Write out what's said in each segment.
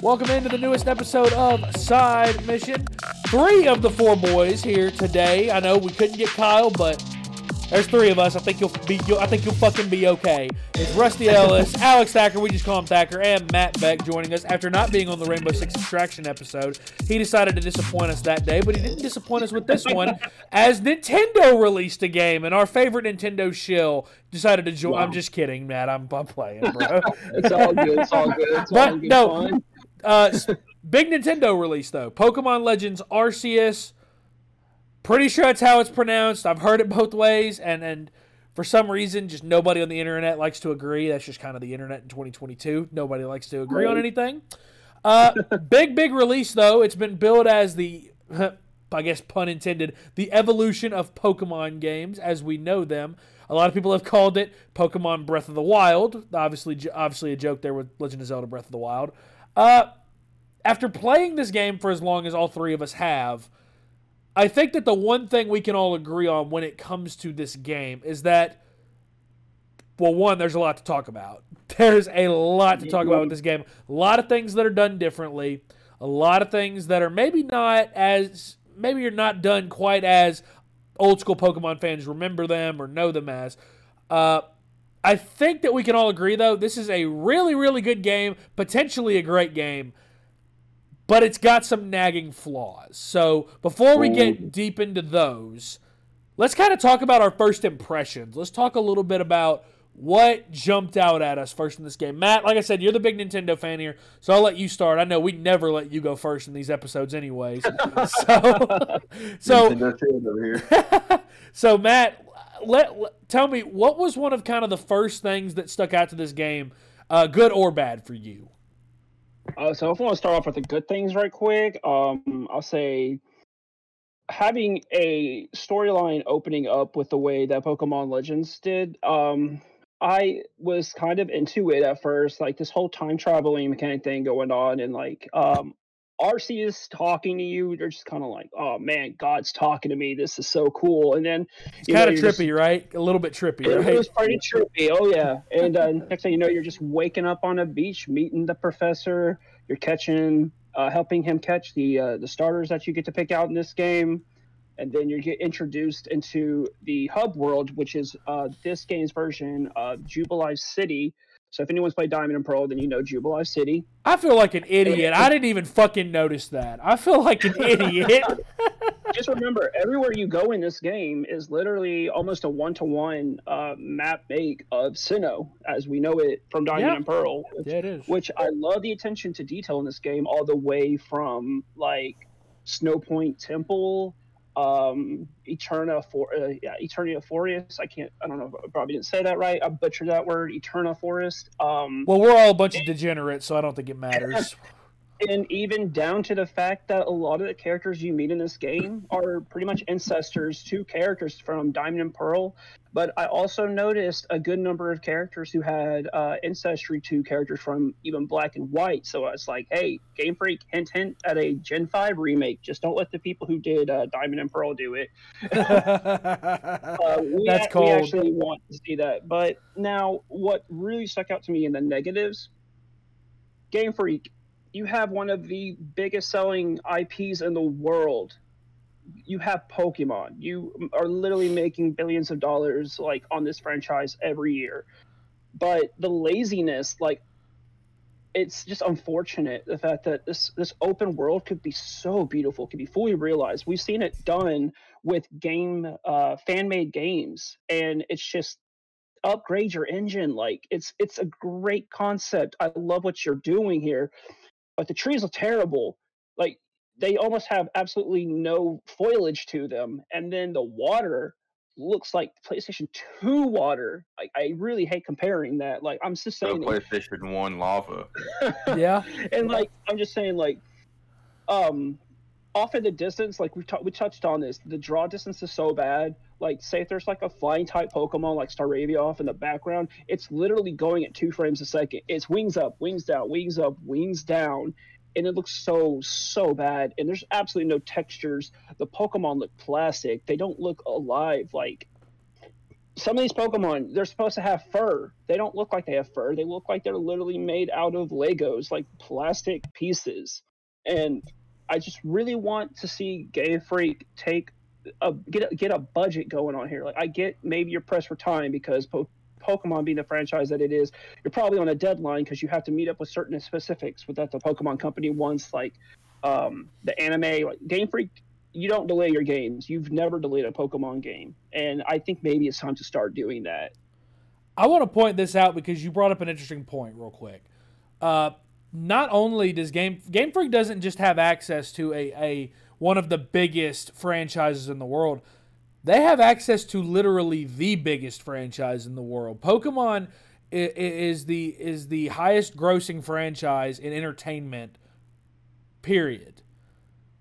Welcome into the newest episode of Side Mission. Three of the four boys here today. I know we couldn't get Kyle, but there's three of us. I think you'll be. You'll, I think you'll fucking be okay. It's Rusty Ellis, Alex Thacker, we just call him Thacker, and Matt Beck joining us after not being on the Rainbow Six Extraction episode. He decided to disappoint us that day, but he didn't disappoint us with this one, as Nintendo released a game, and our favorite Nintendo shill decided to join. Wow. I'm just kidding, Matt. I'm, I'm playing, bro. It's all good. It's all good. It's But all good no. fun. Uh, big Nintendo release though. Pokemon Legends Arceus. Pretty sure that's how it's pronounced. I've heard it both ways, and and for some reason, just nobody on the internet likes to agree. That's just kind of the internet in 2022. Nobody likes to agree on anything. Uh, big big release though. It's been billed as the. I guess pun intended, the evolution of Pokemon games as we know them. A lot of people have called it Pokemon Breath of the Wild. Obviously, obviously a joke there with Legend of Zelda Breath of the Wild. Uh, after playing this game for as long as all three of us have, I think that the one thing we can all agree on when it comes to this game is that, well, one, there's a lot to talk about. There's a lot to talk about with this game. A lot of things that are done differently. A lot of things that are maybe not as maybe you're not done quite as old school Pokemon fans remember them or know them as. Uh, I think that we can all agree though this is a really really good game, potentially a great game, but it's got some nagging flaws. So before we get deep into those, let's kind of talk about our first impressions. Let's talk a little bit about what jumped out at us first in this game. Matt, like I said, you're the big Nintendo fan here, so I'll let you start. I know we never let you go first in these episodes, anyways. so, so Nintendo fan over here. so Matt, let, let- tell me what was one of kind of the first things that stuck out to this game, uh, good or bad for you? Uh, so if I want to start off with the good things right quick, um, I'll say having a storyline opening up with the way that Pokemon Legends did. Um, I was kind of into it at first, like this whole time traveling mechanic thing going on, and like um, Arceus talking to you. You're just kind of like, oh man, God's talking to me. This is so cool. And then It's kind of you're just- trippy, right? A little bit trippy, It right? was pretty trippy. Oh yeah. And uh, next thing you know, you're just waking up on a beach, meeting the professor. You're catching, uh, helping him catch the uh, the starters that you get to pick out in this game, and then you get introduced into the hub world, which is uh, this game's version of Jubilife City. So if anyone's played Diamond and Pearl, then you know Jubilife City. I feel like an idiot. I didn't even fucking notice that. I feel like an idiot. just remember, everywhere you go in this game is literally almost a one-to-one uh, map make of Sinnoh, as we know it from Diamond Yeah. and Pearl. which- yeah, it is. which I love the attention to detail in this game, all the way from like Snow Point Temple, um, Eterna for uh, yeah, Eternia Forest. I can't, I don't know, I probably didn't say that right. I butchered that word, Eterna Forest. Um, Well, we're all a bunch of degenerates, so I don't think it matters. and even down to the fact that a lot of the characters you meet in this game are pretty much ancestors to characters from Diamond and Pearl. But I also noticed a good number of characters who had uh, ancestry to characters from even Black and White. So I was like, hey, Game Freak, hint, hint at a Gen 5 remake. Just don't let the people who did uh, Diamond and Pearl do it. Uh, we, That's ac- cold. we actually want to see that. But now, what really stuck out to me in the negatives, Game Freak, you have one of the biggest selling IPs in the world. You have Pokemon. You are literally making billions of dollars like on this franchise every year. But the laziness, like it's just unfortunate the fact that this this open world could be so beautiful, could be fully realized. We've seen it done with game uh fan made games and it's just upgrade your engine like it's it's a great concept i love what you're doing here but the trees are terrible like they almost have absolutely no foliage to them and then the water looks like playstation 2 water like i really hate comparing that like i'm just saying, So saying PlayStation One lava. yeah. and like I'm just saying, like, um, off in the distance, like we t- we touched on this, the draw distance is so bad. Like, say if there's like a flying type Pokemon like Staravia off in the background, it's literally going at two frames a second. It's wings up, wings down, wings up, wings down, and it looks so so bad. And there's absolutely no textures. The Pokemon look plastic. They don't look alive. Like some of these Pokemon, they're supposed to have fur. They don't look like they have fur. They look like they're literally made out of Legos, like plastic pieces. And I just really want to see Game Freak take a get a, get a budget going on here. Like I get maybe you're pressed for time because po- Pokemon being the franchise that it is, you're probably on a deadline because you have to meet up with certain specifics with that the Pokemon Company wants, like um, the anime. Like Game Freak you don't delay your games. You've never delayed a Pokemon game, and I think maybe it's time to start doing that. I want to point this out because you brought up an interesting point real quick. Uh, not only does Game Game Freak doesn't just have access to a, a one of the biggest franchises in the world, they have access to literally the biggest franchise in the world. Pokemon is the is the highest grossing franchise in entertainment. Period.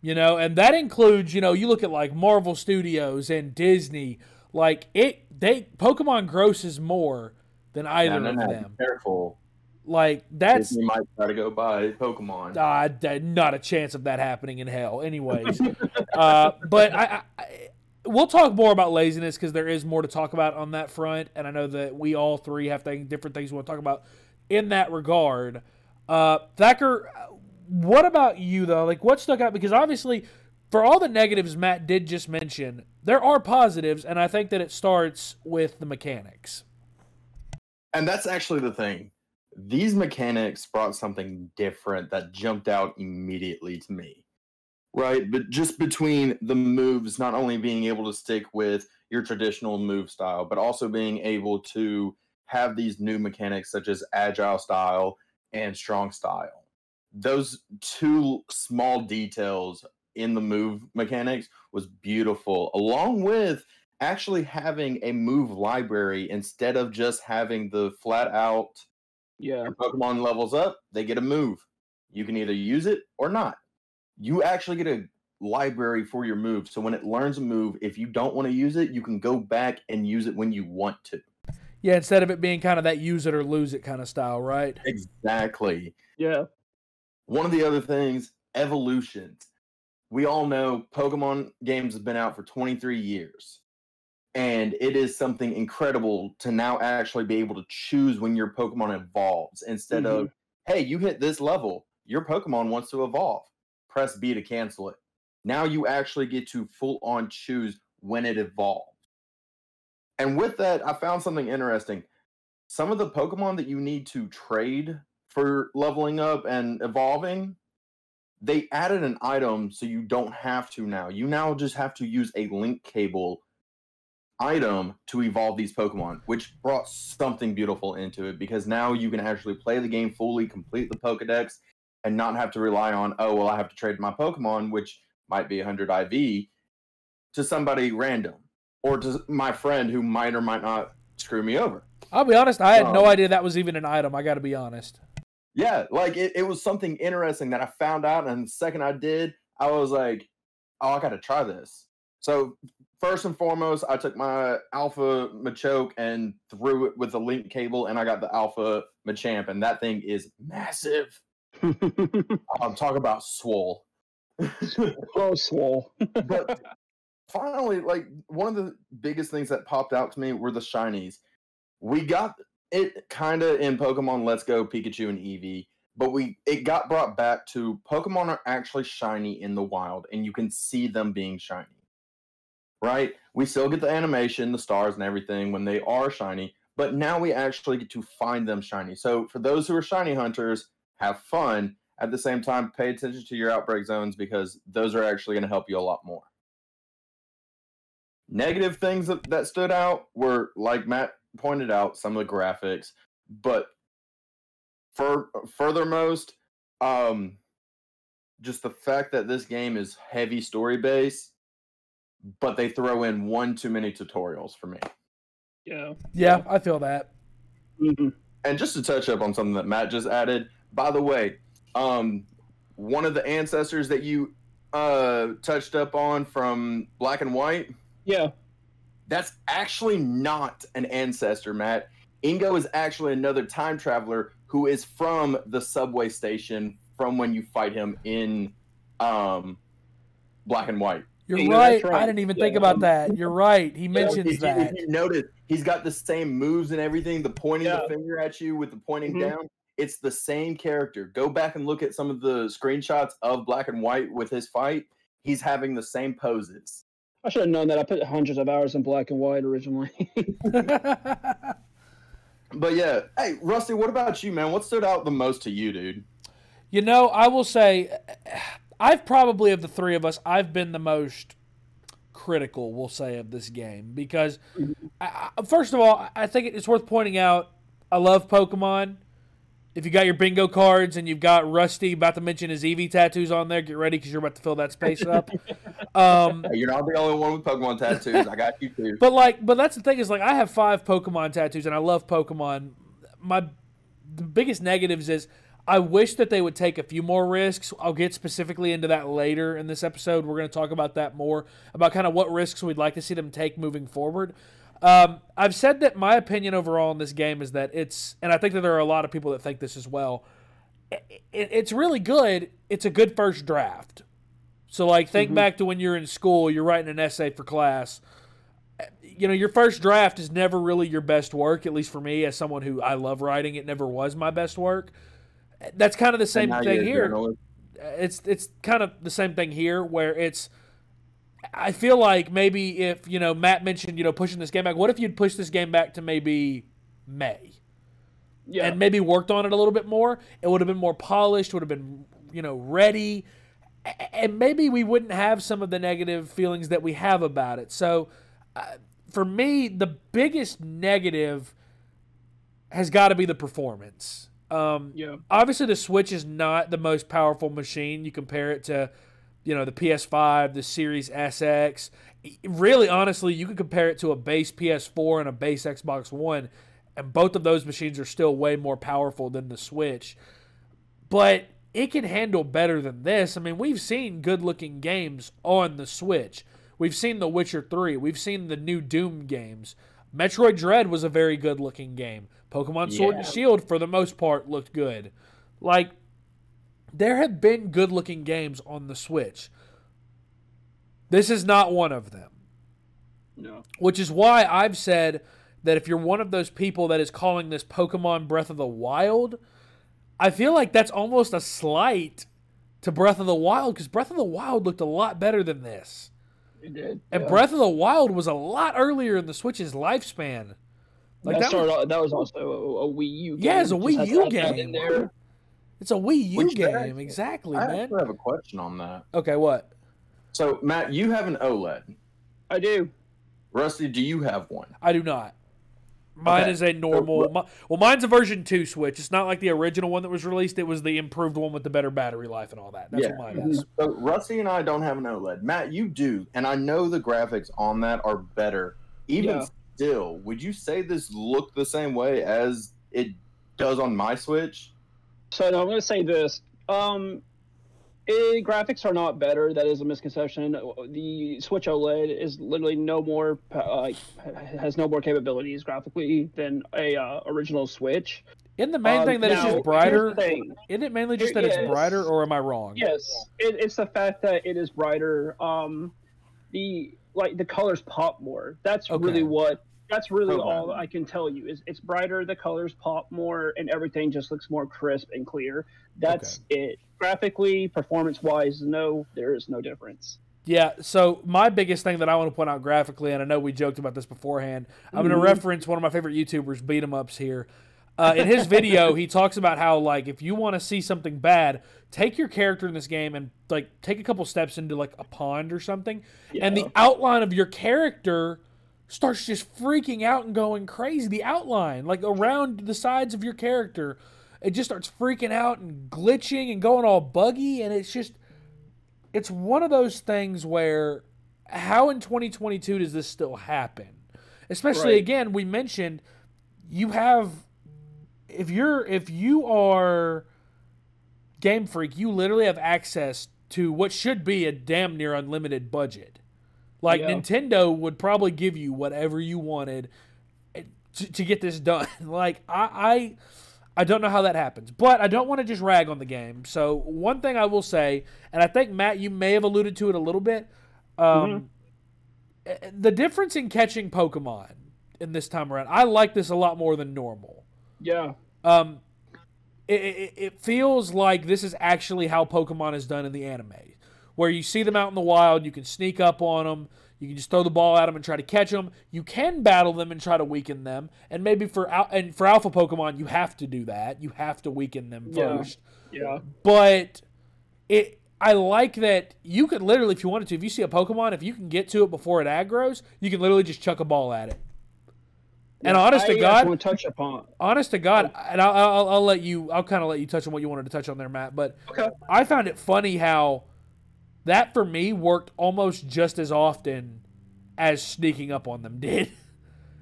You know, and that includes, you know, you look at like Marvel Studios and Disney, like it they Pokemon grosses more than either no, no, of them. Careful. Like that's Disney might try to go buy Pokemon. Uh, not a chance of that happening in hell. Anyways, uh, but I, I, we'll talk more about laziness because there is more to talk about on that front, and I know that we all three have things, different things we want to talk about in that regard. Uh, Thacker, what about you though? Like, what stuck out? Because obviously, for all the negatives Matt did just mention, there are positives, and I think that it starts with the mechanics. And that's actually the thing. These mechanics brought something different that jumped out immediately to me. Right? But just between the moves, not only being able to stick with your traditional move style, but also being able to have these new mechanics such as agile style and strong style those two small details in the move mechanics was beautiful, along with actually having a move library instead of just having the flat out yeah. Pokemon levels up they get a move. You can either use it or not. You actually get a library for your move so when it learns a move if you don't want to use it you can go back and use it when you want to. Yeah instead of it being kind of that use it or lose it kind of style right? Exactly. Yeah. One of the other things, evolutions. We all know Pokemon games have been out for 23 years. And it is something incredible to now actually be able to choose when your Pokemon evolves instead mm-hmm. of, hey, you hit this level, your Pokemon wants to evolve. Press B to cancel it. Now you actually get to full on choose when it evolves. And with that, I found something interesting. Some of the Pokemon that you need to trade for leveling up and evolving, they added an item so you don't have to now. You now just have to use a link cable item to evolve these Pokemon, which brought something beautiful into it because now you can actually play the game fully, complete the Pokedex, and not have to rely on, oh, well, I have to trade my Pokemon, which might be 100 IV, to somebody random or to my friend who might or might not screw me over. I'll be honest, I had um, no idea that was even an item. I got to be honest yeah, like it, it was something interesting that I found out, and the second I did, I was like, oh, I got to try this. So first and foremost, I took my Alpha Machoke and threw it with the link cable, and I got the Alpha Machamp, and that thing is massive. Um, I'm talking about swole. oh, swole. but finally, like one of the biggest things that popped out to me were the shinies. We got it kind of in Pokemon Let's Go Pikachu and Eevee, but we it got brought back to Pokemon are actually shiny in the wild, and you can see them being shiny. Right? We still get the animation, the stars, and everything when they are shiny, but now we actually get to find them shiny. So for those who are shiny hunters, have fun. At the same time, pay attention to your outbreak zones because those are actually going to help you a lot more. Negative things that, stood out were, like Matt pointed out some of the graphics, but for furthermost, um, just the fact that this game is heavy story based, but they throw in one too many tutorials for me. Yeah, yeah, I feel that. Mm-hmm. And just to touch up on something that Matt just added, by the way, um, one of the ancestors that you uh touched up on from Black and White. Yeah. That's actually not an ancestor, Matt. Ingo is actually another time traveler who is from the subway station from when you fight him in um, Black and White. You're right. right. I didn't even yeah. think about that. You're right. He mentions if that. If you notice, He's got the same moves and everything. The pointing Yeah. the finger at you with the pointing Mhm. down. It's the same character. Go back and look at some of the screenshots of Black and White with his fight. He's having the same poses. I should have known that. I put hundreds of hours in black and white originally. But yeah, hey Rusty, what about you, man? What stood out the most to you, dude? You know, I will say, I've probably of the three of us, I've been the most critical. We'll say of this game because, I, I- first of all, I think it's worth pointing out. I love Pokemon. If you got your bingo cards and you've got Rusty about to mention his Eevee tattoos on there, get ready because you're about to fill that space up. Um, Hey, you're not the only one with Pokemon tattoos. I got you too. But like, but that's the thing is like I have five Pokemon tattoos and I love Pokemon. My the biggest negatives is I wish that they would take a few more risks. I'll get specifically into that later in this episode. We're going to talk about that more about kind of what risks we'd like to see them take moving forward. Um, I've said that my opinion overall in this game is that it's, and I think that there are a lot of people that think this as well. It, it, it's really good. It's a good first draft. So like, think Mhm. back to when you're in school, you're writing an essay for class you know, your first draft is never really your best work, at least for me, as someone who I love writing, it never was my best work. That's kind of the same thing here. journalist. It's it's kind of the same thing here where it's I feel like maybe if, you know, Matt mentioned, you know, pushing this game back, what if you'd push this game back to maybe May? yeah. and maybe worked on it a little bit more, it would have been more polished, would have been, you know, ready. And maybe we wouldn't have some of the negative feelings that we have about it. So, uh, for me, the biggest negative has got to be the performance. Um, yeah. obviously, the Switch is not the most powerful machine. You compare it to, you know, the PS5, the Series SX. Really, honestly, you could compare it to a base PS4 and a base Xbox One, and both of those machines are still way more powerful than the Switch. But it can handle better than this. I mean, we've seen good looking games on the Switch. We've seen The Witcher 3. We've seen the new Doom games. Metroid Dread was a very good looking game. Pokemon Sword and Shield, for the most part, looked good. Like, there have been good looking games on the Switch. This is not one of them No. which is why I've said that if you're one of those people that is calling this Pokemon Breath of the Wild, I feel like that's almost a slight to Breath of the Wild because Breath of the Wild looked a lot better than this. It did. And yeah. Breath of the Wild was a lot earlier in the Switch's lifespan. Like that, that started, was, off- that was also a, a Wii U game. Yeah, it's a Wii had U game. in there. it's a Wii U Which game, that- exactly, I man. I have a question on that. Okay, what? So, Matt, you have an OLED. I do. Rusty, do you have one? I do not. Mine Okay. is a normal. So- mi- well, mine's a version two Switch. It's not like the original one that was released. It was the improved one with the better battery life and all that. That's Yeah. what mine mm-hmm. is. So, Rusty and I don't have an OLED. Matt, you do, and I know the graphics on that are better. Even Yeah. Still, would you say this looked the same way as it does on my Switch? So no, I'm going to say this. Um, eh, graphics are not better. That is a misconception. The Switch OLED is literally no more uh, has no more capabilities graphically than a uh, original Switch. Isn't the main Um, thing that it's now, just brighter? here's the. Isn't it mainly just Here- that it's yes. brighter, or am I wrong? Yes, it, it's the fact that it is brighter. Um, the like the colors pop more. That's Okay. really what. That's really Okay. all I can tell you. Is it's brighter, the colors pop more, and everything just looks more crisp and clear. That's it. Graphically, performance-wise, no, there is no difference. Yeah. So my biggest thing that I want to point out graphically, and I know we joked about this beforehand. I'm going to reference one of my favorite YouTubers, Beat 'Em Ups here. Uh, in his video, he talks about how like if you want to see something bad, take your character in this game and like take a couple steps into like a pond or something, and the outline of your character starts just freaking out and going crazy. The outline, like around the sides of your character, it just starts freaking out and glitching and going all buggy, and it's just it's one of those things where how in 2022 does this still happen? Especially Right. again, we mentioned you have if you're if you are Game Freak, you literally have access to what should be a damn near unlimited budget. Like Yeah. Nintendo would probably give you whatever you wanted eh, to, to get this done. like I, I I don't know how that happens, but I don't want to just rag on the game. So one thing I will say, and I think Matt, you may have alluded to it a little bit, um, eh, the difference in catching Pokemon in this time around. I like this a lot more than normal. Yeah. Um, it, it, it feels like this is actually how Pokemon is done in the anime, where you see them out in the wild, you can sneak up on them, you can just throw the ball at them and try to catch them. You can battle them and try to weaken them, and maybe for al- and for Alpha Pokemon, you have to do that. You have to weaken them first. Yeah. yeah. But it, I like that you could literally, if you wanted to, if you see a Pokemon, if you can get to it before it aggroes, you can literally just chuck a ball at it. And Yeah, honest I to God, want to touch upon. honest to God, and I'll, I'll, I'll let you, I'll kind of let you touch on what you wanted to touch on there, Matt. But Okay. I found it funny how that for me worked almost just as often as sneaking up on them did.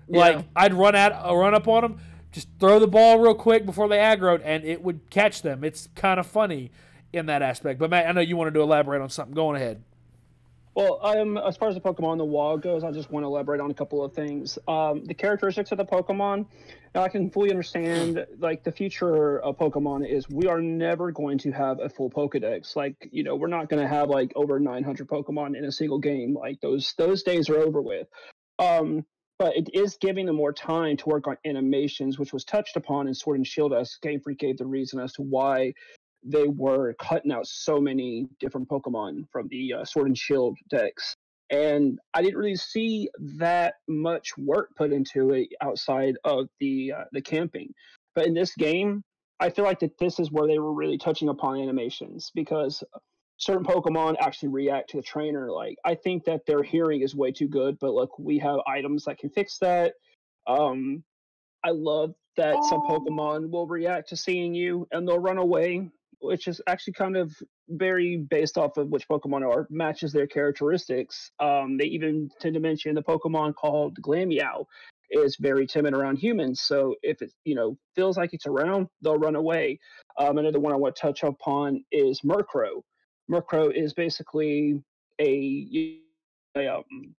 like Yeah. I'd run at, uh, run up on them, just throw the ball real quick before they aggroed, and it would catch them. It's kind of funny in that aspect. But Matt, I know you wanted to elaborate on something. Going ahead. Well, um, as far as the Pokemon the wild goes, I just want to elaborate on a couple of things. Um, the characteristics of the Pokemon, now I can fully understand. Like the future of Pokemon is, we are never going to have a full Pokedex. Like you know, we're not going to have like over 900 Pokemon in a single game. Like those those days are over with. Um, but it is giving them more time to work on animations, which was touched upon in Sword and Shield. As Game Freak gave the reason as to why they were cutting out so many different Pokemon from the uh, Sword and Shield dex. And I didn't really see that much work put into it outside of the uh, the camping. But in this game, I feel like that this is where they were really touching upon animations because certain Pokemon actually react to the trainer. Like I think that their hearing is way too good, but look, we have items that can fix that. Um, I love that some Pokemon will react to seeing you and they'll run away, which is actually kind of very based off of which Pokemon are matches their characteristics. Um, they even tend to mention the Pokemon called Glameow is very timid around humans. So if it you know feels like it's around, they'll run away. Um, another one I want to touch upon is Murkrow. Murkrow is basically a, a um,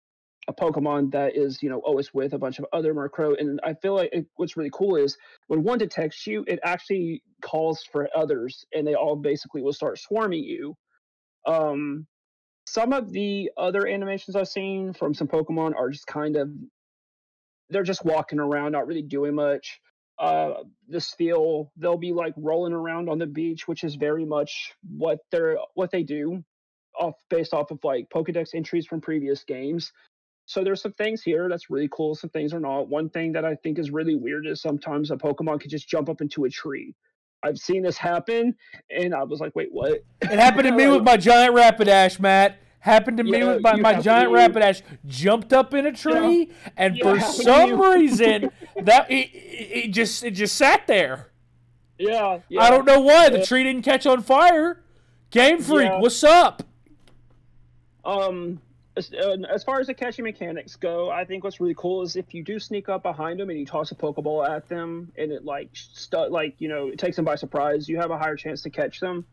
a Pokemon that is, you know, always with a bunch of other Murkrow. And I feel like it, what's really cool is when one detects you, it actually calls for others, and they all basically will start swarming you. Um, some of the other animations I've seen from some Pokemon are just kind of they're just walking around, not really doing much. Uh, the Spheal, they'll be like rolling around on the beach, which is very much what they're what they do, off based off of like Pokedex entries from previous games. So there's some things here that's really cool. Some things are not. One thing that I think is really weird is sometimes a Pokemon can just jump up into a tree. I've seen this happen, and I was like, "Wait, what?" It happened to me with my giant Rapidash, Matt. Happened to me Yeah, with my, my giant to- Rapidash. Jumped up in a tree, and for some reason that it, it just it just sat there. yeah, yeah. I don't know why the tree didn't catch on fire. Game Freak, Yeah. what's up? Um, as, uh, as far as the catching mechanics go, I think what's really cool is if you do sneak up behind them and you toss a Pokeball at them, and it like like you know it takes them by surprise, you have a higher chance to catch them.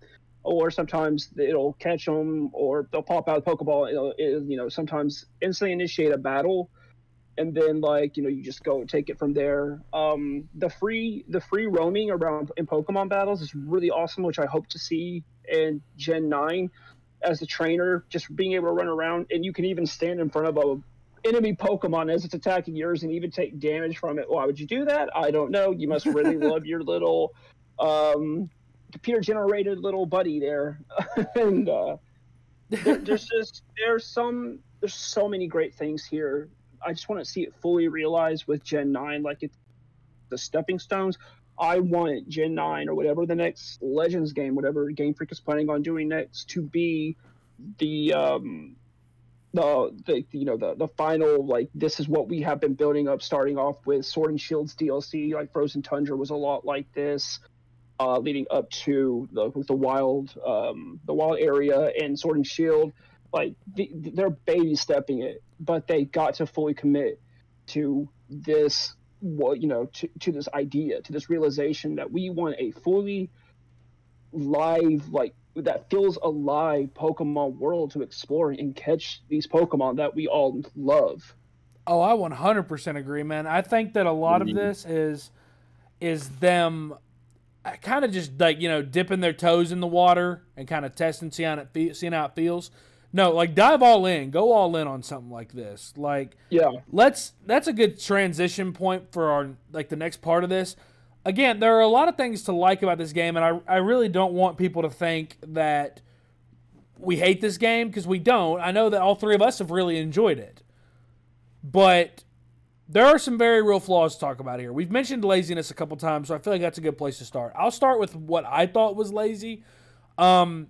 Or sometimes it'll catch them, or they'll pop out a Pokeball. It'll, it, you know, sometimes instantly initiate a battle, and then like you know you just go take it from there. Um, the free the free roaming around in Pokemon battles is really awesome, which I hope to see in Gen nine as a trainer, just being able to run around, and you can even stand in front of a enemy Pokemon as it's attacking yours, and even take damage from it. Why would you do that? I don't know. You must really love your little um, computer-generated little buddy there, and uh, there, there's just there's some there's so many great things here. I just want to see it fully realized with Gen nine, like it's the stepping stones. I want Gen 9 or whatever the next Legends game, whatever Game Freak is planning on doing next, to be the um the, the you know the the final like this is what we have been building up starting off with Sword and Shields DLC like Frozen Tundra was a lot like this uh leading up to the with the wild um the wild area and Sword and Shield like the, they're baby stepping it but they got to fully commit to this well, you know, to, to this idea, to this realization that we want a fully live, like that feels alive Pokemon world to explore and catch these Pokemon that we all love. Oh, I 100% agree, man. I think that a lot of Mhm. this is is them kind of just like you know dipping their toes in the water and kind of testing, seeing how it fe- seeing how it feels. No, like dive all in, go all in on something like this. Like Yeah. let's that's a good transition point for our like the next part of this. Again, there are a lot of things to like about this game, and I I really don't want people to think that we hate this game because we don't. I know that all three of us have really enjoyed it, but there are some very real flaws to talk about here. We've mentioned laziness a couple times, so I feel like that's a good place to start. I'll start with what I thought was lazy. Um,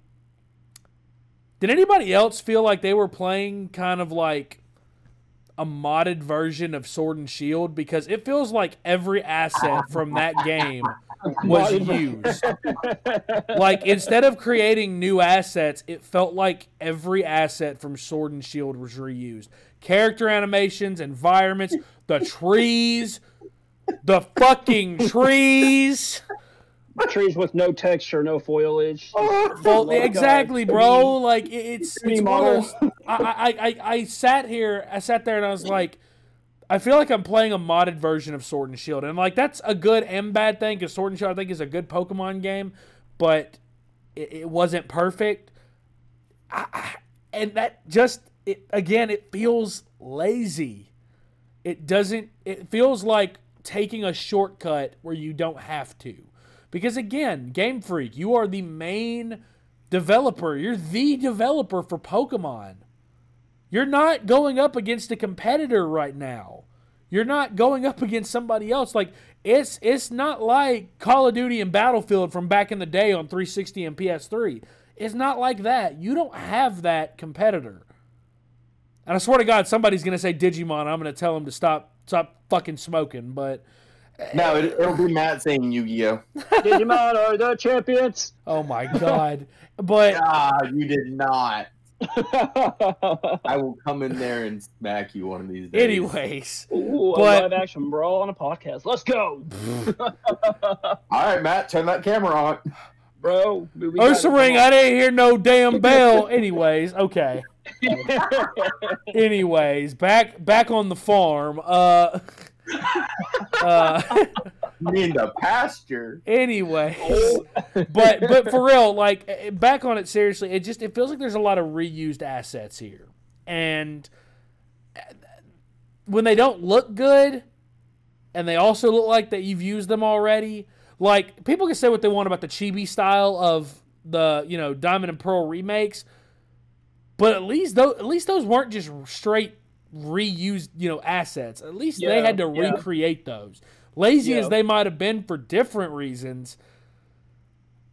did anybody else feel like they were playing kind of like a modded version of Sword and Shield? Because it feels like every asset from that game was used. Like instead of creating new assets, it felt like every asset from Sword and Shield was reused. Character animations, environments, the trees, the fucking trees. Trees with no texture, no foliage. Well, Like, uh, exactly, bro. Like it's it's one of those- I, I I I sat here, I sat there, and I was like, I feel like I'm playing a modded version of Sword and Shield, and like that's a good and bad thing because Sword and Shield I think is a good Pokemon game, but it, it wasn't perfect. I, I, and that just it, again, it feels lazy. It doesn't. It feels like taking a shortcut where you don't have to. Because again, Game Freak, you are the main developer. You're the developer for Pokemon. You're not going up against a competitor right now. You're not going up against somebody else. Like it's it's not like Call of Duty and Battlefield from back in the day on 360 and PS3. It's not like that. You don't have that competitor. And I swear to God, somebody's gonna say Digimon. I'm gonna tell him to stop stop fucking smoking. But No, it, it'll be Matt saying Yu-Gi-Oh. Digimon are the champions. oh my God. But Ah, you did not. I will come in there and smack you one of these days. anyways, Ooh, But- a live action brawl on a podcast. Let's go, All right, Matt, turn that camera on. bro. we- we Ursa. Ring, I didn't hear no damn bell. Anyways, okay. Anyways, back back on the farm. Uh, uh, You mean the pasture? Anyway, but but for real, like eh, back on it seriously, it just it feels like there's a lot of reused assets here, and eh, when they don't look good, and they also look like that you've used them already. Like people can say what they want about the chibi style of the you know Diamond and Pearl remakes, but at least those at least those weren't just straight reused you know assets. At least they had to yeah. recreate those. Lazy as they might have been for different reasons,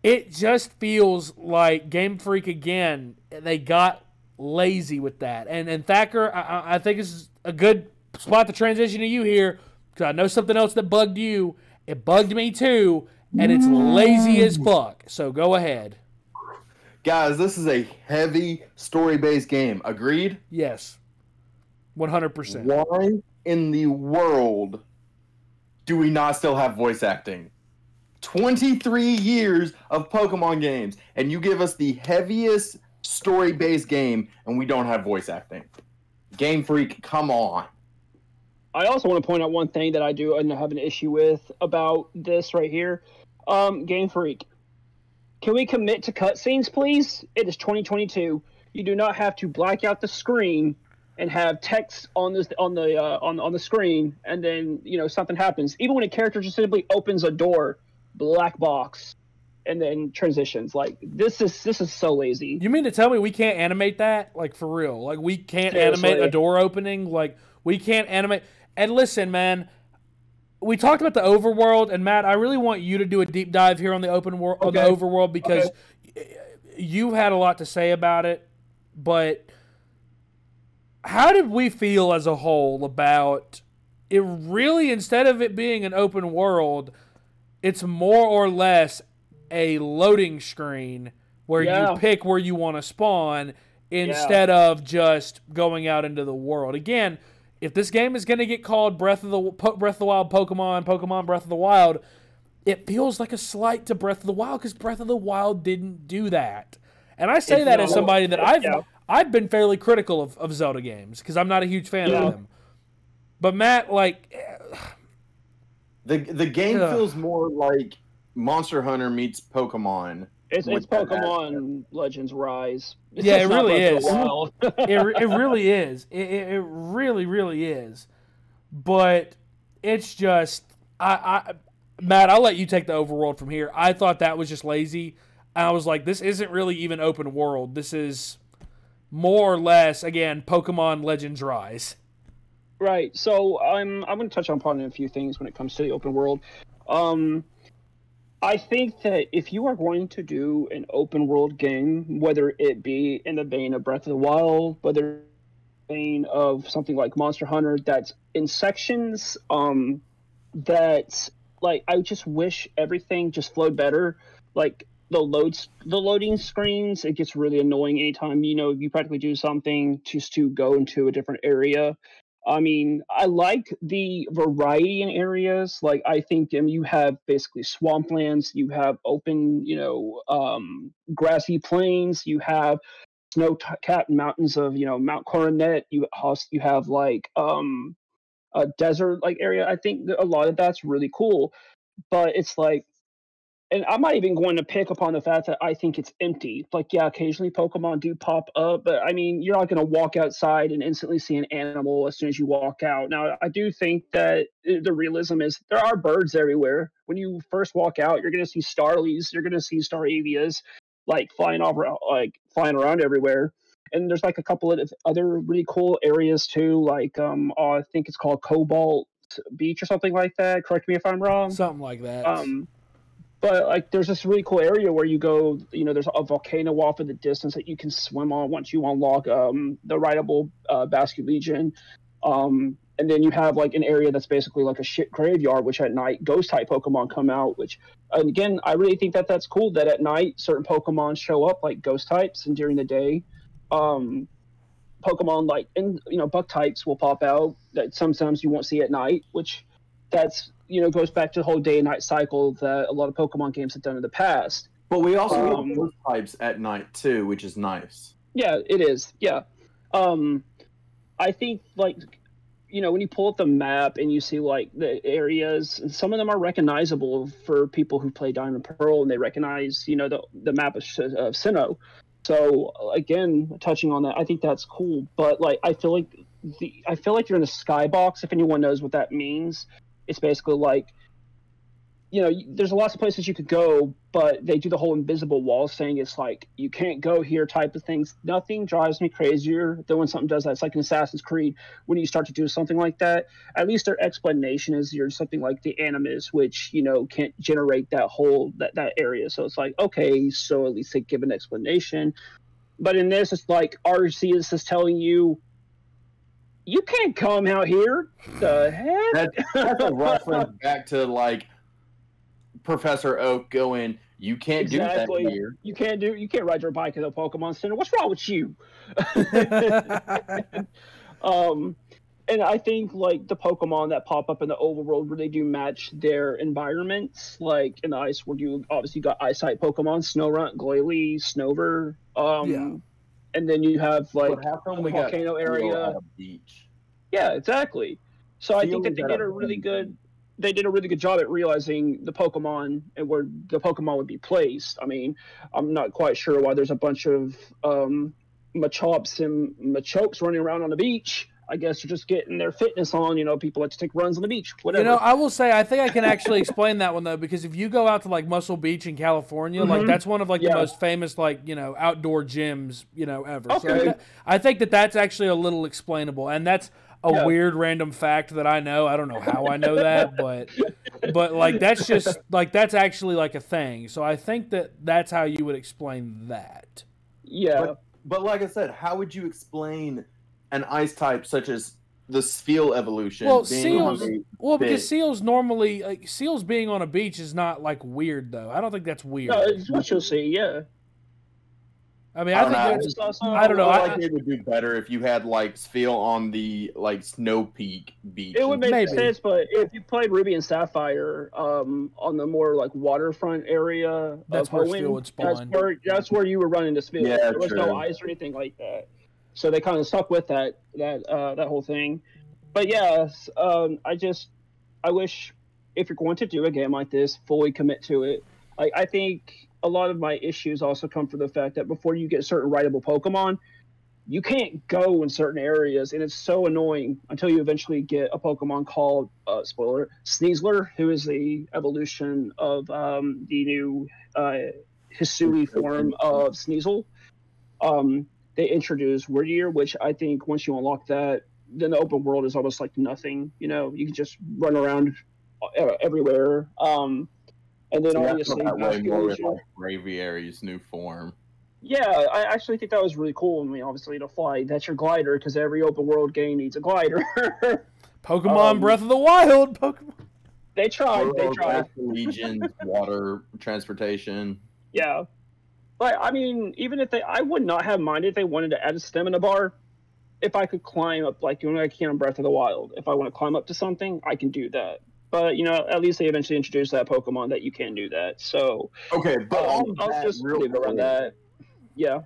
it just feels like Game Freak again. They got lazy with that, and and Thacker, I, I- I think this is a good spot to transition to you here because I know something else that bugged you. It bugged me too, and it's lazy as mm. fuck. So go ahead. Guys, this is a heavy story-based game. Agreed? Yes, one hundred percent. Why in the world do we not still have voice acting? 23 years of Pokemon games, and you give us the heaviest story based game, and we don't have voice acting. Game Freak, come on. I also want to point out one thing that I do and have an issue with about this right here. Um, Game Freak, can we commit to cutscenes, please? It is 2022. You do not have to black out the screen and have text on this on the uh, on on the screen, and then you know something happens. Even when a character just simply opens a door, black box, and then transitions. Like this is this is so lazy. You mean to tell me we can't animate that? Like for real? Like we can't Seriously. animate a door opening? Like we can't animate? And listen, man, we talked about the overworld, and Matt, I really want you to do a deep dive here on the open world, on the overworld, because you've had a lot to say about it. But how did we feel as a whole about it? Really, instead of it being an open world, it's more or less a loading screen where Yeah. you pick where you want to spawn instead of just going out into the world. Again, if this game is going to get called Breath of the Po- Breath of the Wild Pokemon, Pokemon Breath of the Wild, it feels like a slight to Breath of the Wild because Breath of the Wild didn't do that. And I say It's that as somebody that I've yeah. I've been fairly critical of, of Zelda games because I'm not a huge fan Yeah. of them. But Matt, like, eh, The the game Ugh. feels more like Monster Hunter meets Pokemon It's, it's with that Pokemon Legends Rise. It's Yeah, it really is. it, it really is. It, it, it really, really is. But it's just, I, I, Matt, I'll let you take the overworld from here. I thought that was just lazy. I was like, this isn't really even open world. This is more or less, again, Pokemon Legends Rise. Right. So I'm I'm going to touch on upon a few things when it comes to the open world. Um, I think that if you are going to do an open world game, whether it be in the vein of Breath of the Wild, whether in vein of something like Monster Hunter, that's in sections, um, that like I just wish everything just flowed better. Like the loads, the loading screens, it gets really annoying anytime you know you practically do something just to go into a different area. I mean, I like the variety in areas. Like, I think um, you have basically swamplands, you have open, you know, um, grassy plains, you have snow-capped mountains of, you know, Mount Coronet. You also you have like um, a desert like area. I think a lot of that's really cool, but it's like and I'm not even going to pick upon the fact that I think it's empty. Like, yeah, occasionally Pokemon do pop up, but I mean, you're not going to walk outside and instantly see an animal as soon as you walk out. Now, I do think that uh, the realism is there are birds everywhere. When you first walk out, you're going to see starlies, you're going to see staravias, like flying off, like flying around everywhere. And there's like a couple of other really cool areas too, like um, oh, I think it's called Cobalt Beach or something like that. Correct me if I'm wrong. Something like that. Um, but like there's this really cool area where you go you know there's a volcano off in the distance that you can swim on once you unlock um, the rideable uh, Basculegion. Um, and then you have like an area that's basically like a shit graveyard which at night ghost type pokemon come out which again i really think that that's cool that at night certain pokemon show up like ghost types and during the day um, pokemon like and you know bug types will pop out that sometimes you won't see at night which that's you know goes back to the whole day and night cycle that a lot of Pokemon games have done in the past. But we also Um, get those types at night too, which is nice. Yeah, it is. Yeah, um, I think like you know when you pull up the map and you see like the areas, and some of them are recognizable for people who play Diamond Pearl, and they recognize you know the the map of, of Sinnoh. So again, touching on that, I think that's cool. But like, I feel like the I feel like you're in a skybox. If anyone knows what that means, it's basically like you know there's lots of places you could go but they do the whole invisible wall saying it's like you can't go here type of things. Nothing drives me crazier than when something does that. It's like in assassin's creed. When you start to do something like that at least their explanation is you're something like the animus which you know can't generate that whole that, that area. So it's like okay so at least they give an explanation. But in this it's like Arceus is telling you you can't come out here the heck That, that's a reference back to like Professor Oak going, "You can't Exactly. do that here." You can't do. You can't ride your bike in the Pokemon Center. What's wrong with you? um, and I think like the Pokemon that pop up in the overworld really do match their environments. Like in the ice world, you obviously got Ice type Pokemon, Snorunt, Glalie, Snover. Um, Yeah. And then you have like But how come we volcano Spheal area. beach? Yeah, exactly. So I think that they did a really good they did a really good job at realizing the Pokemon and where the Pokemon would be placed. I mean, I'm not quite sure why there's a bunch of um, Machops and Machokes running around on the beach. I guess you're just getting their fitness on. You know, people like to take runs on the beach, whatever. You know, I will say I think I can actually explain that one though because if you go out to like Muscle Beach in California, like Mhm. that's one of like Yeah. the most famous like you know outdoor gyms you know ever. So Okay. I, I think that that's actually a little explainable, and that's a Yeah. weird random fact that I know. I don't know how I know that, but but like that's just like that's actually like a thing. So I think that that's how you would explain that. yeah, But like I said, how would you explain an ice type such as the seal evolution? Well, being seals- a- Well, because big. seals normally like seals being on a beach is not like weird though. I don't think that's weird. no, it's what you'll see. Yeah, I mean, I I, don't think know. that's also- I don't know, I I- like it would do better if you had like Spheal on the like Snow Peak beach. It would make Maybe. sense, but if you played Ruby and Sapphire um, on the more like waterfront area, That's of where Hoenn, Spheal would That's spawn. where that's where you were running to Spheal. Yeah, there was no ice or anything like that, so they kind of stuck with that that uh, that whole thing. But yes, um, I just I wish if you're going to do a game like this, fully commit to it. Like I think a lot of my issues also come from the fact that before you get certain writable Pokemon, you can't go in certain areas, and it's so annoying until you eventually get a Pokemon called uh, spoiler Sneasler, who is the evolution of um, the new uh, Hisui form of Sneasel. Um, they introduced Wyrdeer, which I think once you unlock that, then the open world is almost like nothing. You know, you can just run around uh, everywhere. Um, and then See, I obviously, feel that way more with like Braviary's new form. yeah, I actually think that was really cool. I mean, obviously, to fly, that's your glider because every open world game needs a glider. Pokemon Um, Breath of the Wild. Pokemon. they tried, they tried. Legions, water transportation. Yeah. But I mean, even if they, I would not have minded if they wanted to add a stamina bar. If I could climb up, like you know, I can in Breath of the Wild. If I want to climb up to something, I can do that. But you know, at least they eventually introduced that Pokemon that you can do that. So Okay, but um, all of I'll just real leave it around that. Yeah.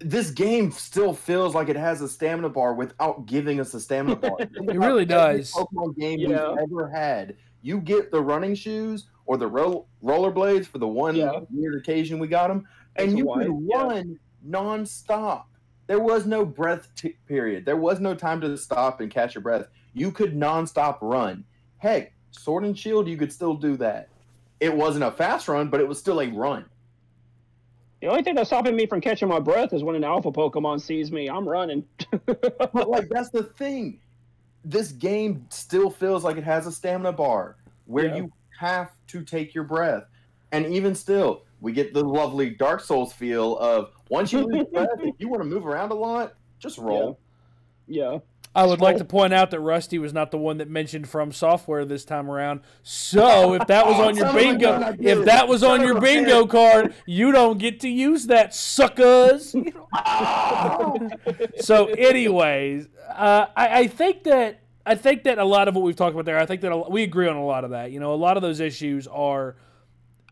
This game still feels like it has a stamina bar without giving us a stamina bar. It really does. Pokemon game Yeah. we've ever had. You get the running shoes or the ro- rollerblades for the one Yeah. weird occasion we got them, and you wide, could yeah. run nonstop. There was no breath t- period. There was no time to stop and catch your breath. You could nonstop run. Heck, Sword and Shield, you could still do that. It wasn't a fast run, but it was still a run. The only thing that's stopping me from catching my breath is when an alpha Pokemon sees me. I'm running. But like that's the thing. This game still feels like it has a stamina bar where Yeah. you have to take your breath. And even still, we get the lovely Dark Souls feel of once you lose breath, if you want to move around a lot, just roll. yeah. I would like to point out that Rusty was not the one that mentioned from software this time around. So if that was on your son of a bingo, gun, I did. if that was on your bingo card, you don't get to use that, suckers. So, anyways, uh, I, I think that I think that a lot of what we've talked about there, I think that a, we agree on a lot of that. You know, a lot of those issues are,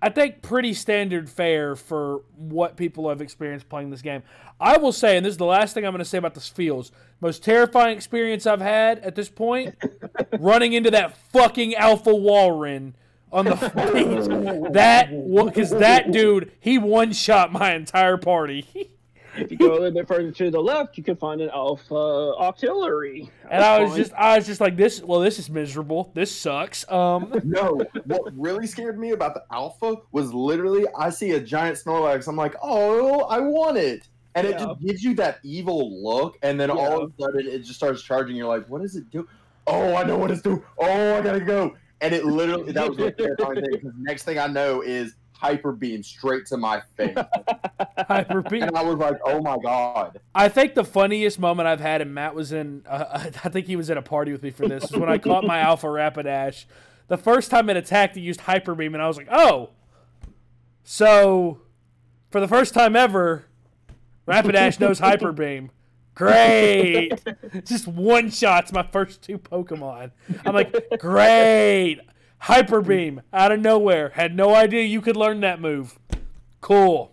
I think, pretty standard fare for what people have experienced playing this game. I will say, and this is the last thing I'm going to say about this feels, most terrifying experience I've had at this point, running into that fucking Alpha Walrein on the that because that dude he one shot my entire party. If you go a little bit further to the left, you can find an alpha auxiliary. And I was fine. just, I was just like, this. Well, this is miserable. This sucks. Um, no, what really scared me about the alpha was literally I see a giant Snorlax. I'm like, oh, I want it. And it just gives you that evil look, and then all of a sudden it just starts charging. You're like, what does it do? Oh, I know what it's doing. Oh, I gotta go. And it literally that was the terrifying thing because next thing I know is hyper beam straight to my face. hyper beam. And I was like, oh my god. I think the funniest moment I've had, and Matt was in, uh, I think he was at a party with me for this, is when I caught my Alpha Rapidash. The first time it attacked, it used Hyper Beam, and I was like, oh. So, for the first time ever, Rapidash knows Hyper Beam. Great. Just one shots my first two Pokemon. I'm like, great. Hyper Beam out of nowhere. Had no idea you could learn that move. Cool.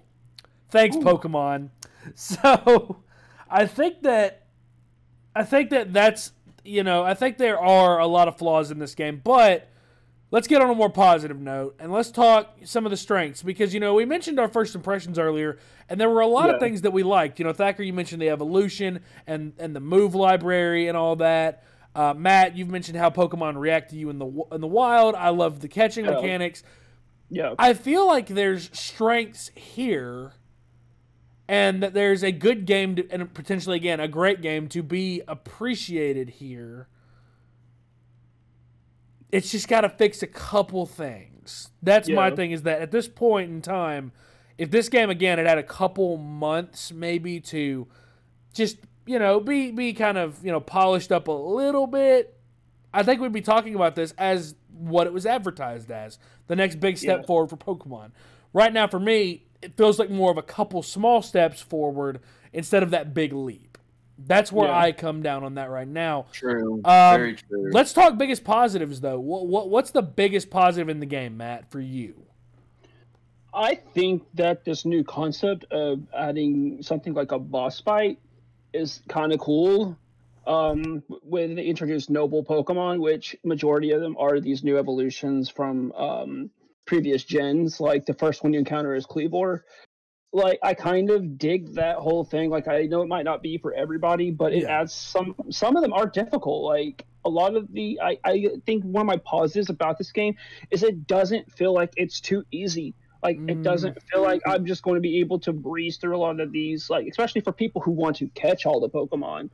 Thanks, Pokemon. So, I think that I think that that's you know I think there are a lot of flaws in this game, but let's get on a more positive note and let's talk some of the strengths because you know we mentioned our first impressions earlier, and there were a lot of things that we liked. You know, Thacker, you mentioned the evolution and and the move library and all that. Uh, Matt, you've mentioned how Pokemon react to you in the in the wild. I love the catching Yeah. mechanics. yeah. I feel like there's strengths here, and that there's a good game to, and potentially again a great game to be appreciated here. It's just got to fix a couple things. That's my thing. Is that at this point in time, if this game again had had a couple months maybe to just you know be be kind of you know polished up a little bit, I think we'd be talking about this as what it was advertised as the next big step Yeah. forward for Pokemon. Right now, for me, it feels like more of a couple small steps forward instead of that big leap. That's where Yeah. I come down on that right now. True. Um, Very true. Let's talk biggest positives though. What, what what's the biggest positive in the game, Matt, for you? I think that this new concept of adding something like a boss fight is kind of cool. Um, when they introduced noble Pokemon, which majority of them are these new evolutions from um, previous gens. Like the first one you encounter is Kleavor. Like I kind of dig that whole thing. Like I know it might not be for everybody, but it Yeah. adds some. Some of them are difficult. Like a lot of the, I I think one of my positives about this game is it doesn't feel like it's too easy. Like Mm. it doesn't feel like I'm just going to be able to breeze through a lot of these. Like especially for people who want to catch all the Pokemon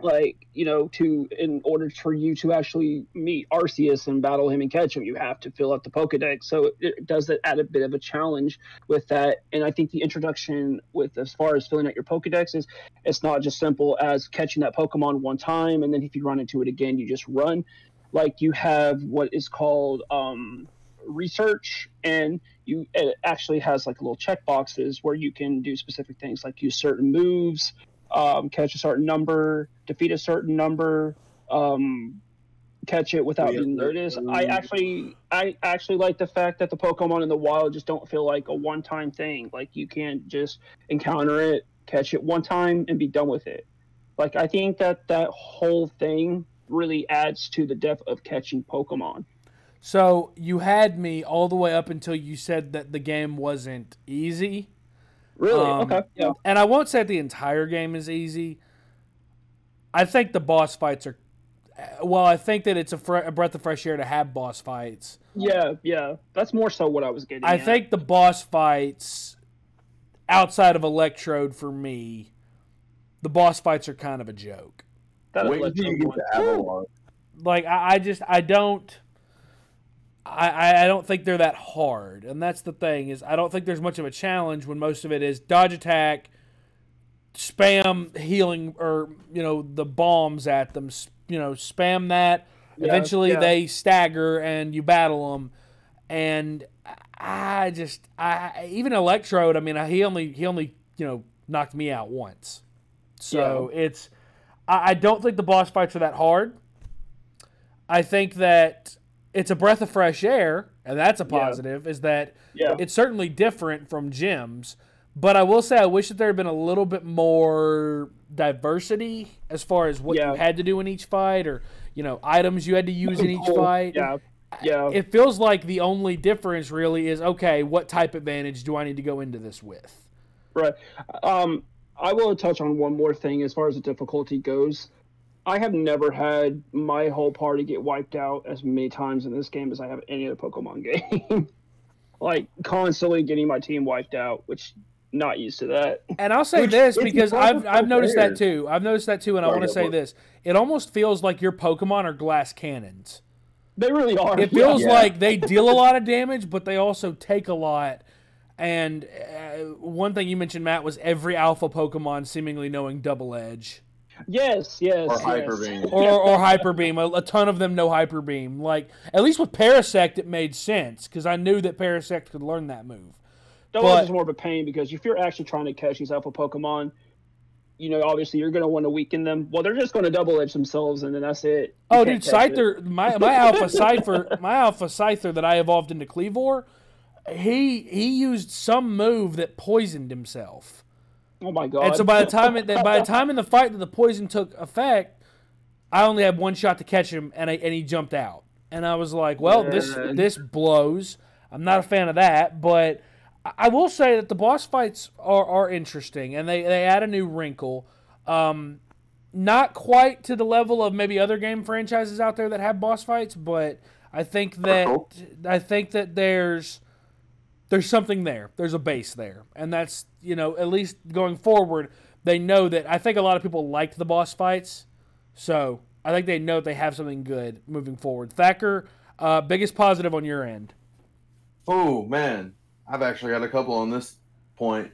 like you know to in order for you to actually meet arceus and battle him and catch him you have to fill out the pokedex so it, it does add a bit of a challenge with that and i think the introduction with as far as filling out your pokedex is it's not just simple as catching that pokemon one time and then if you run into it again you just run like you have what is called um research and you it actually has like little check boxes where you can do specific things like use certain moves um, catch a certain number, defeat a certain number, um, catch it without Yeah. being noticed. I actually, I actually like the fact that the Pokemon in the wild just don't feel like a one-time thing. Like you can't just encounter it, catch it one time, and be done with it. Like I think that that whole thing really adds to the depth of catching Pokemon. So you had me all the way up until you said that the game wasn't easy. Really? Um, okay. Yeah. And I won't say the entire game is easy. I think the boss fights are. Well, I think that it's a, fre- a breath of fresh air to have boss fights. Yeah. Yeah. That's more so what I was getting. I at. think the boss fights outside of Electrode for me, the boss fights are kind of a joke. that Wait until you get Electro to Avalugg. Like I, I just I don't. I, I- don't think they're that hard, and that's the thing is I don't think there's much of a challenge when most of it is dodge attack, spam healing or you know the bombs at them, you know spam that. Yeah, Eventually yeah. they stagger and you battle them, and I just I even Electrode. I mean he only he only you know knocked me out once, so it's I, I don't think the boss fights are that hard. I think that it's a breath of fresh air, and that's a Yeah. positive. Is that Yeah. it's certainly different from gyms, but I will say I wish that there had been a little bit more diversity as far as what Yeah. you had to do in each fight, or you know items you had to use in each fight. Yeah. Yeah. It feels like the only difference really is okay. What type advantage do I need to go into this with? Right. Um, I will touch on one more thing as far as the difficulty goes. I have never had my whole party get wiped out as many times in this game as I have any other Pokemon game. like constantly getting my team wiped out, which not used to that. And I'll say Which this because I've I've noticed that too. I've noticed that too, and I want to say this: it almost feels like your Pokemon are glass cannons. They really are. It feels Yeah. like they deal a lot of damage, but they also take a lot. And uh, one thing you mentioned, Matt, was every alpha Pokemon seemingly knowing Double Edge yes, yes, Or yes. Hyper Beam. or or Hyper Beam. A, a ton of them know Hyper Beam. Like at least with Parasect, it made sense because I knew that Parasect could learn that move. Double But- Edge is more of a pain because if you're actually trying to catch these alpha Pokemon, you know, obviously you're going to want to weaken them. Well, they're just going to double edge themselves, and then that's it. You Oh, dude, catch it. Scyther, my my alpha Scyther, my alpha Scyther that I evolved into Kleavor, he he used some move that poisoned himself. Oh my god! And so by the time it, by the time in the fight that the poison took effect, I only had one shot to catch him, and I, and he jumped out. And I was like, well, this Man. this blows. I'm not a fan of that, but I- I will say that the boss fights are, are interesting, and they, they add a new wrinkle. Um, not quite to the level of maybe other game franchises out there that have boss fights, but I think that I think that there's there's something there. There's a base there, and that's you know at least going forward, they know that. I think a lot of people liked the boss fights, so I think they know they have something good moving forward. Thacker, uh, biggest positive on your end. Oh man, I've actually got a couple on this point.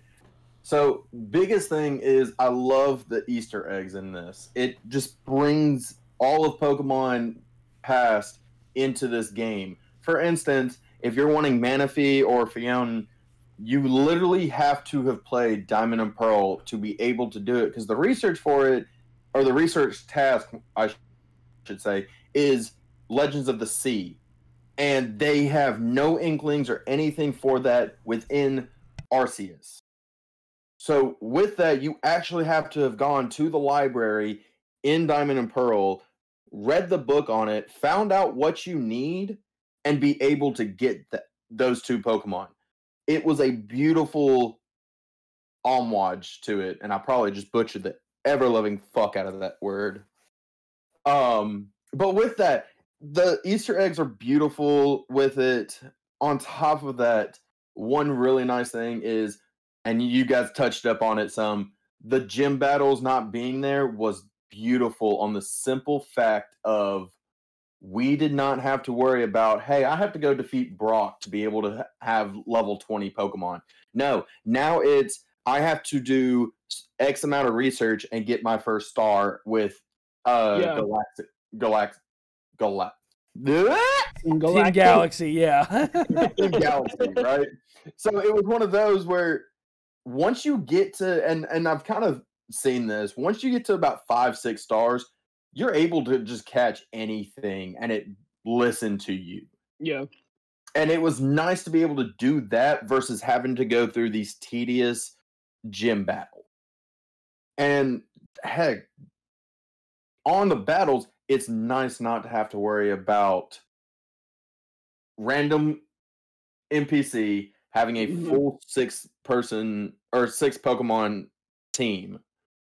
So biggest thing is I love the Easter eggs in this. It just brings all of Pokemon past into this game. For instance, if you're wanting Manaphy or Phione, you literally have to have played Diamond and Pearl to be able to do it because the research for it, or the research task, I sh- should say, is Legends of the Sea and they have no inklings or anything for that within Arceus. So with that, you actually have to have gone to the library in Diamond and Pearl, read the book on it, found out what you need, and be able to get that those two Pokemon. It was a beautiful homage to it, and I probably just butchered the ever loving fuck out of that word. Um, but with that, the Easter eggs are beautiful with it. On top of that, one really nice thing is, and you guys touched up on it some, the gym battles not being there was beautiful on the simple fact of we did not have to worry about, hey, I have to go defeat Brock to be able to have level 20 Pokemon. No, now it's I have to do X amount of research and get my first star with uh Yeah. Galactic Galax Galax Team Galactic. Galaxy, yeah. in Galaxy, right? So it was one of those where once you get to and and I've kind of seen this, once you get to about five, six stars, you're able to just catch anything and it listen to you. Yeah. And it was nice to be able to do that versus having to go through these tedious gym battles. And heck, on the battles, it's nice not to have to worry about random NPC having a Mhm. full six person or six Pokemon team.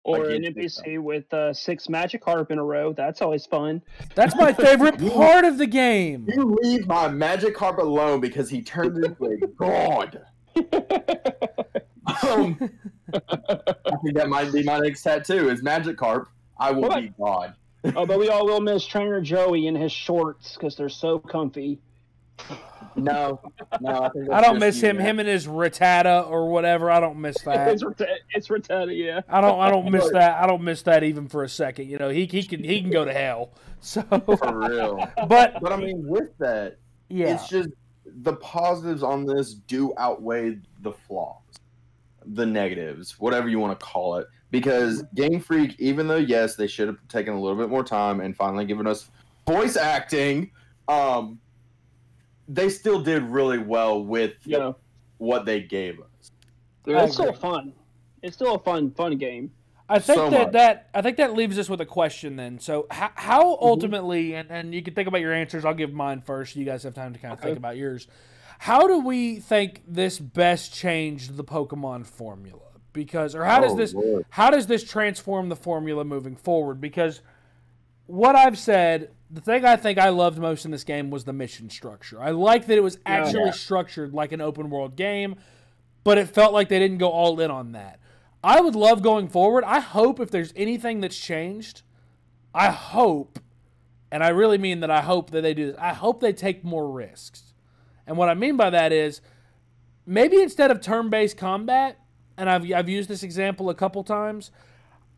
Or an NPC with uh, six Magikarp in a row. That's always fun. That's my favorite part of the game. You leave my Magikarp alone because he turned into a god. Um, I think that might be my next tattoo is Magikarp. I will What? be God. oh, but we all will miss Trainer Joey in his shorts because they're so comfy. No, no, I, think I don't miss you, him. man. Him and his Rattata or whatever. I don't miss that. it's Rata- it's Rattata, yeah. I don't. I don't miss that. I don't miss that even for a second. You know, he he can he can go to hell. So, for real. but But I mean, with that, yeah, it's just the positives on this do outweigh the flaws, the negatives, whatever you want to call it. Because Game Freak, even though yes, they should have taken a little bit more time and finally given us voice acting, um, they still did really well with Yeah. what they gave us. I It's still agree. fun. It's still a fun, fun game. I think so that much. that I think that leaves us with a question. Then, so how, how ultimately, and, and you can think about your answers. I'll give mine first. You guys have time to kind of think about yours. How do we think this best changed the Pokemon formula? Because, or how does Oh, this Lord. how does this transform the formula moving forward? Because what I've said, the thing I think I loved most in this game was the mission structure. I like that it was actually Yeah. structured like an open world game, but it felt like they didn't go all in on that. I would love going forward. I hope if there's anything that's changed, I hope, and I really mean that I hope that they do this, I hope they take more risks. And what I mean by that is maybe instead of turn based combat, and I've, I've used this example a couple times,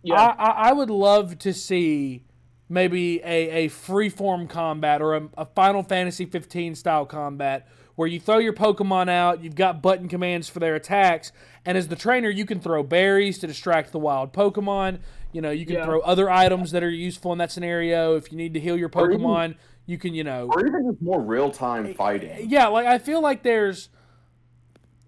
Yeah. I, I, I would love to see maybe a, a freeform combat or a, a Final Fantasy 15 style combat where you throw your Pokemon out, you've got button commands for their attacks, and as the trainer, you can throw berries to distract the wild Pokemon. You know, you can Yeah. throw other items that are useful in that scenario. If you need to heal your Or even- Pokemon, you can, you know, Or even just more real time fighting. yeah, like I feel like there's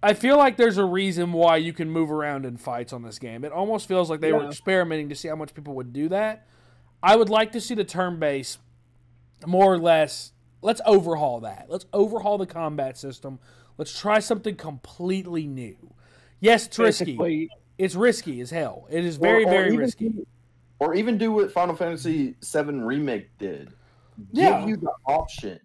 I feel like there's a reason why you can move around in fights on this game. It almost feels like they were experimenting to see how much people would do that. I would like to see the turn base more or less let's overhaul that. Let's overhaul the combat system. Let's try something completely new. Yes, it's risky. It's risky as hell. It is very, or very even risky. or even do what Final Fantasy VII Remake did. Yeah. Give you the option.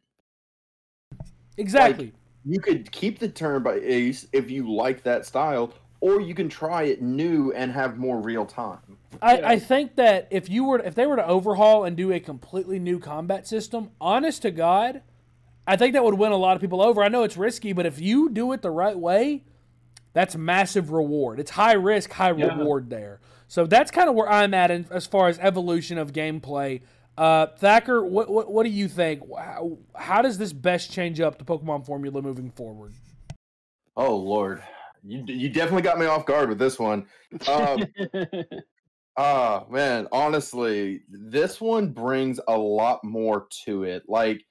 Exactly. You could keep the turn by ace if you like that style, or you can try it new and have more real time. I, Yeah. I think that if you were if they were to overhaul and do a completely new combat system, honest to God, I think that would win a lot of people over. I know it's risky, but if you do it the right way, that's massive reward. It's high risk, high Yeah. reward there. So that's kind of where I'm at in, as far as evolution of gameplay. Uh, Thacker, what, what what do you think? How, how does this best change up the Pokemon formula moving forward? Oh Lord, you you definitely got me off guard with this one. Um, Ah, man, honestly, this one brings a lot more to it. Like,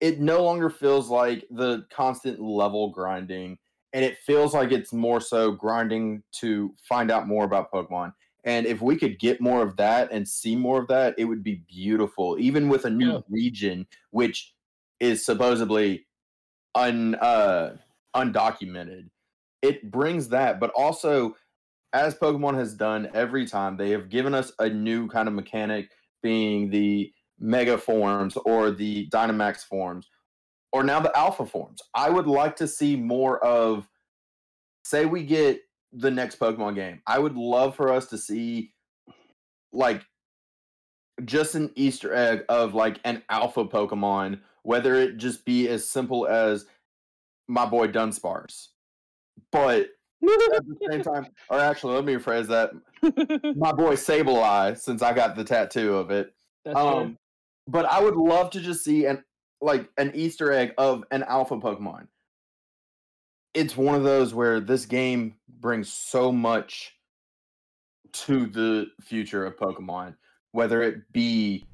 it no longer feels like the constant level grinding, and it feels like it's more so grinding to find out more about Pokemon. And if we could get more of that and see more of that, it would be beautiful. Even with a new Yeah. region, which is supposedly un uh undocumented. It brings that, but also as Pokemon has done every time, they have given us a new kind of mechanic, being the Mega forms or the Dynamax forms, or now the Alpha forms. I would like to see more of, say, we get the next Pokemon game. I would love for us to see, like, just an Easter egg of like an Alpha Pokemon, whether it just be as simple as my boy Dunsparce, but at the same time, or actually, let me rephrase that. My boy Sableye, since I got the tattoo of it. That's Um, but I would love to just see an like an Easter egg of an alpha Pokemon. It's one of those where this game brings so much to the future of Pokemon, whether it be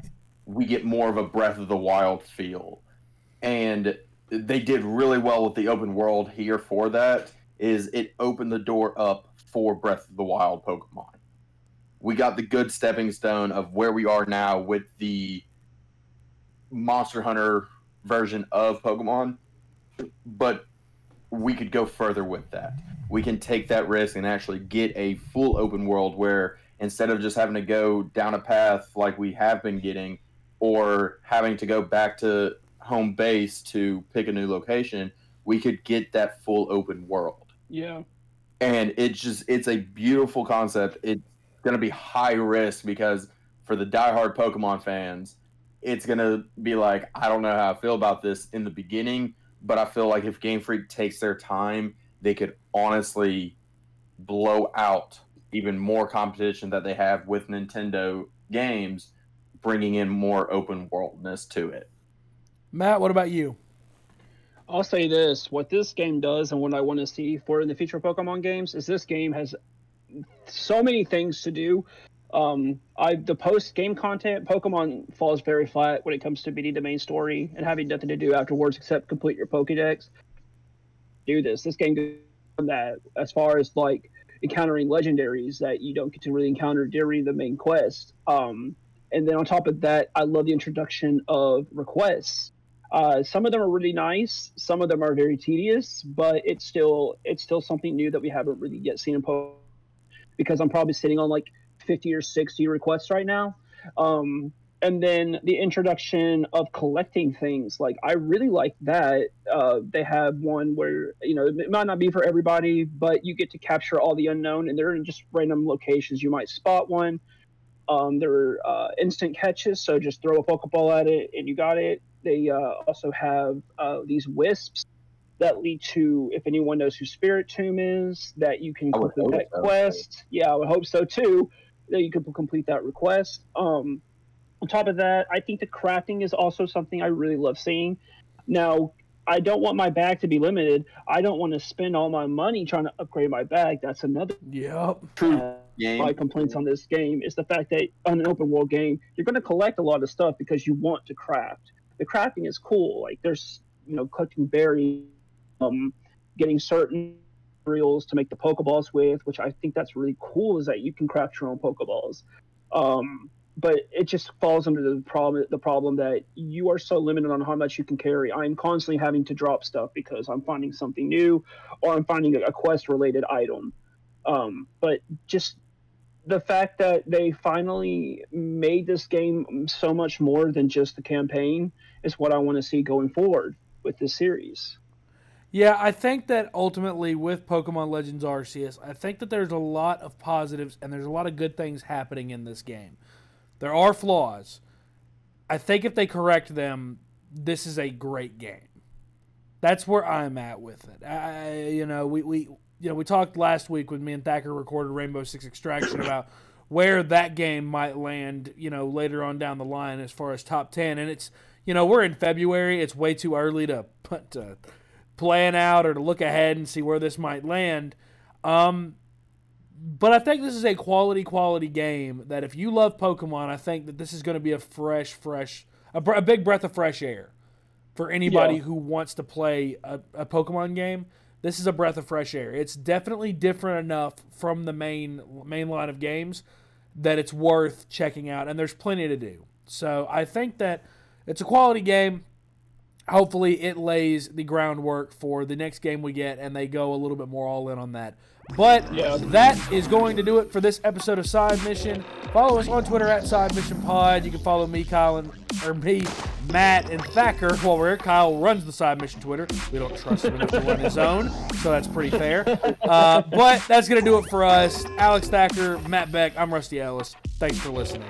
we get more of a Breath of the Wild feel. And they did really well with the open world here for that is it opened the door up for Breath of the Wild Pokemon. We got the good stepping stone of where we are now with the Monster Hunter version of Pokemon, but we could go further with that. We can take that risk and actually get a full open world where instead of just having to go down a path like we have been getting or having to go back to home base to pick a new location, we could get that full open world Yeah. and it's just it's a beautiful concept. It's gonna be high risk because for the diehard Pokemon fans, it's gonna be like I don't know how I feel about this in the beginning, but I feel like if Game Freak takes their time, they could honestly blow out even more competition that they have with Nintendo games, bringing in more open worldness to it. Matt, what about you? I'll say this: what this game does, and what I want to see for in the future Pokemon games, is this game has so many things to do. Um, I the post game content, Pokemon falls very flat when it comes to beating the main story and having nothing to do afterwards except complete your Pokédex. Do this. This game does that as far as like encountering legendaries that you don't get to really encounter during the main quest. Um, and then on top of that, I love the introduction of requests. Uh, some of them are really nice. Some of them are very tedious, but it's still it's still something new that we haven't really yet seen in post Because I'm probably sitting on like 50 or 60 requests right now. Um, and then the introduction of collecting things, like I really like that. Uh, they have one where you know it might not be for everybody, but you get to capture all the unknown, and they're in just random locations. You might spot one. Um, there are uh, instant catches, so just throw a Pokeball at it and you got it. They uh, also have uh, these wisps that lead to, if anyone knows who Spiritomb is, that you can I complete that hope so. quest. Yeah, I would hope so too. That you can complete that request. Um, on top of that, I think the crafting is also something I really love seeing. Now, I don't want my bag to be limited. I don't want to spend all my money trying to upgrade my bag. That's another Yep. True uh, game. my complaints on this game is the fact that on an open world game, you're going to collect a lot of stuff because you want to craft. The crafting is cool. Like there's, you know, collecting berries, um, getting certain materials to make the Pokeballs with, which I think that's really cool. Is that you can craft your own Pokeballs. Um, but it just falls under the problem the problem that you are so limited on how much you can carry. I'm constantly having to drop stuff because I'm finding something new or I'm finding a, quest related item. Um, but just the fact that they finally made this game so much more than just the campaign is what I want to see going forward with this series. Yeah, I think that ultimately with Pokemon Legends Arceus, I think that there's a lot of positives and there's a lot of good things happening in this game. There are flaws. I think if they correct them, this is a great game. That's where I'm at with it. I, you know, we, we you know we talked last week when me and Thacker recorded Rainbow Six Extraction about where that game might land. You know, later on down the line as far as top ten, and it's you know we're in February. It's way too early to put to plan out or to look ahead and see where this might land. Um, but I think this is a quality, quality game that if you love Pokemon, I think that this is going to be a fresh, fresh, a, a big breath of fresh air for anybody Yeah. who wants to play a, a Pokemon game. This is a breath of fresh air. It's definitely different enough from the main main line of games that it's worth checking out, and there's plenty to do. So I think that it's a quality game. hopefully it lays the groundwork for the next game we get and they go a little bit more all in on that. But Yeah. that is going to do it for this episode of Side Mission. Follow us on Twitter at Side Mission Pod. You can follow me, Kyle, and, or me, Matt, and Thacker while we're here. Kyle runs the Side Mission Twitter. We don't trust him enough to run his own, so that's pretty fair. Uh, but that's going to do it for us. Alex Thacker, Matt Beck, I'm Rusty Ellis. Thanks for listening.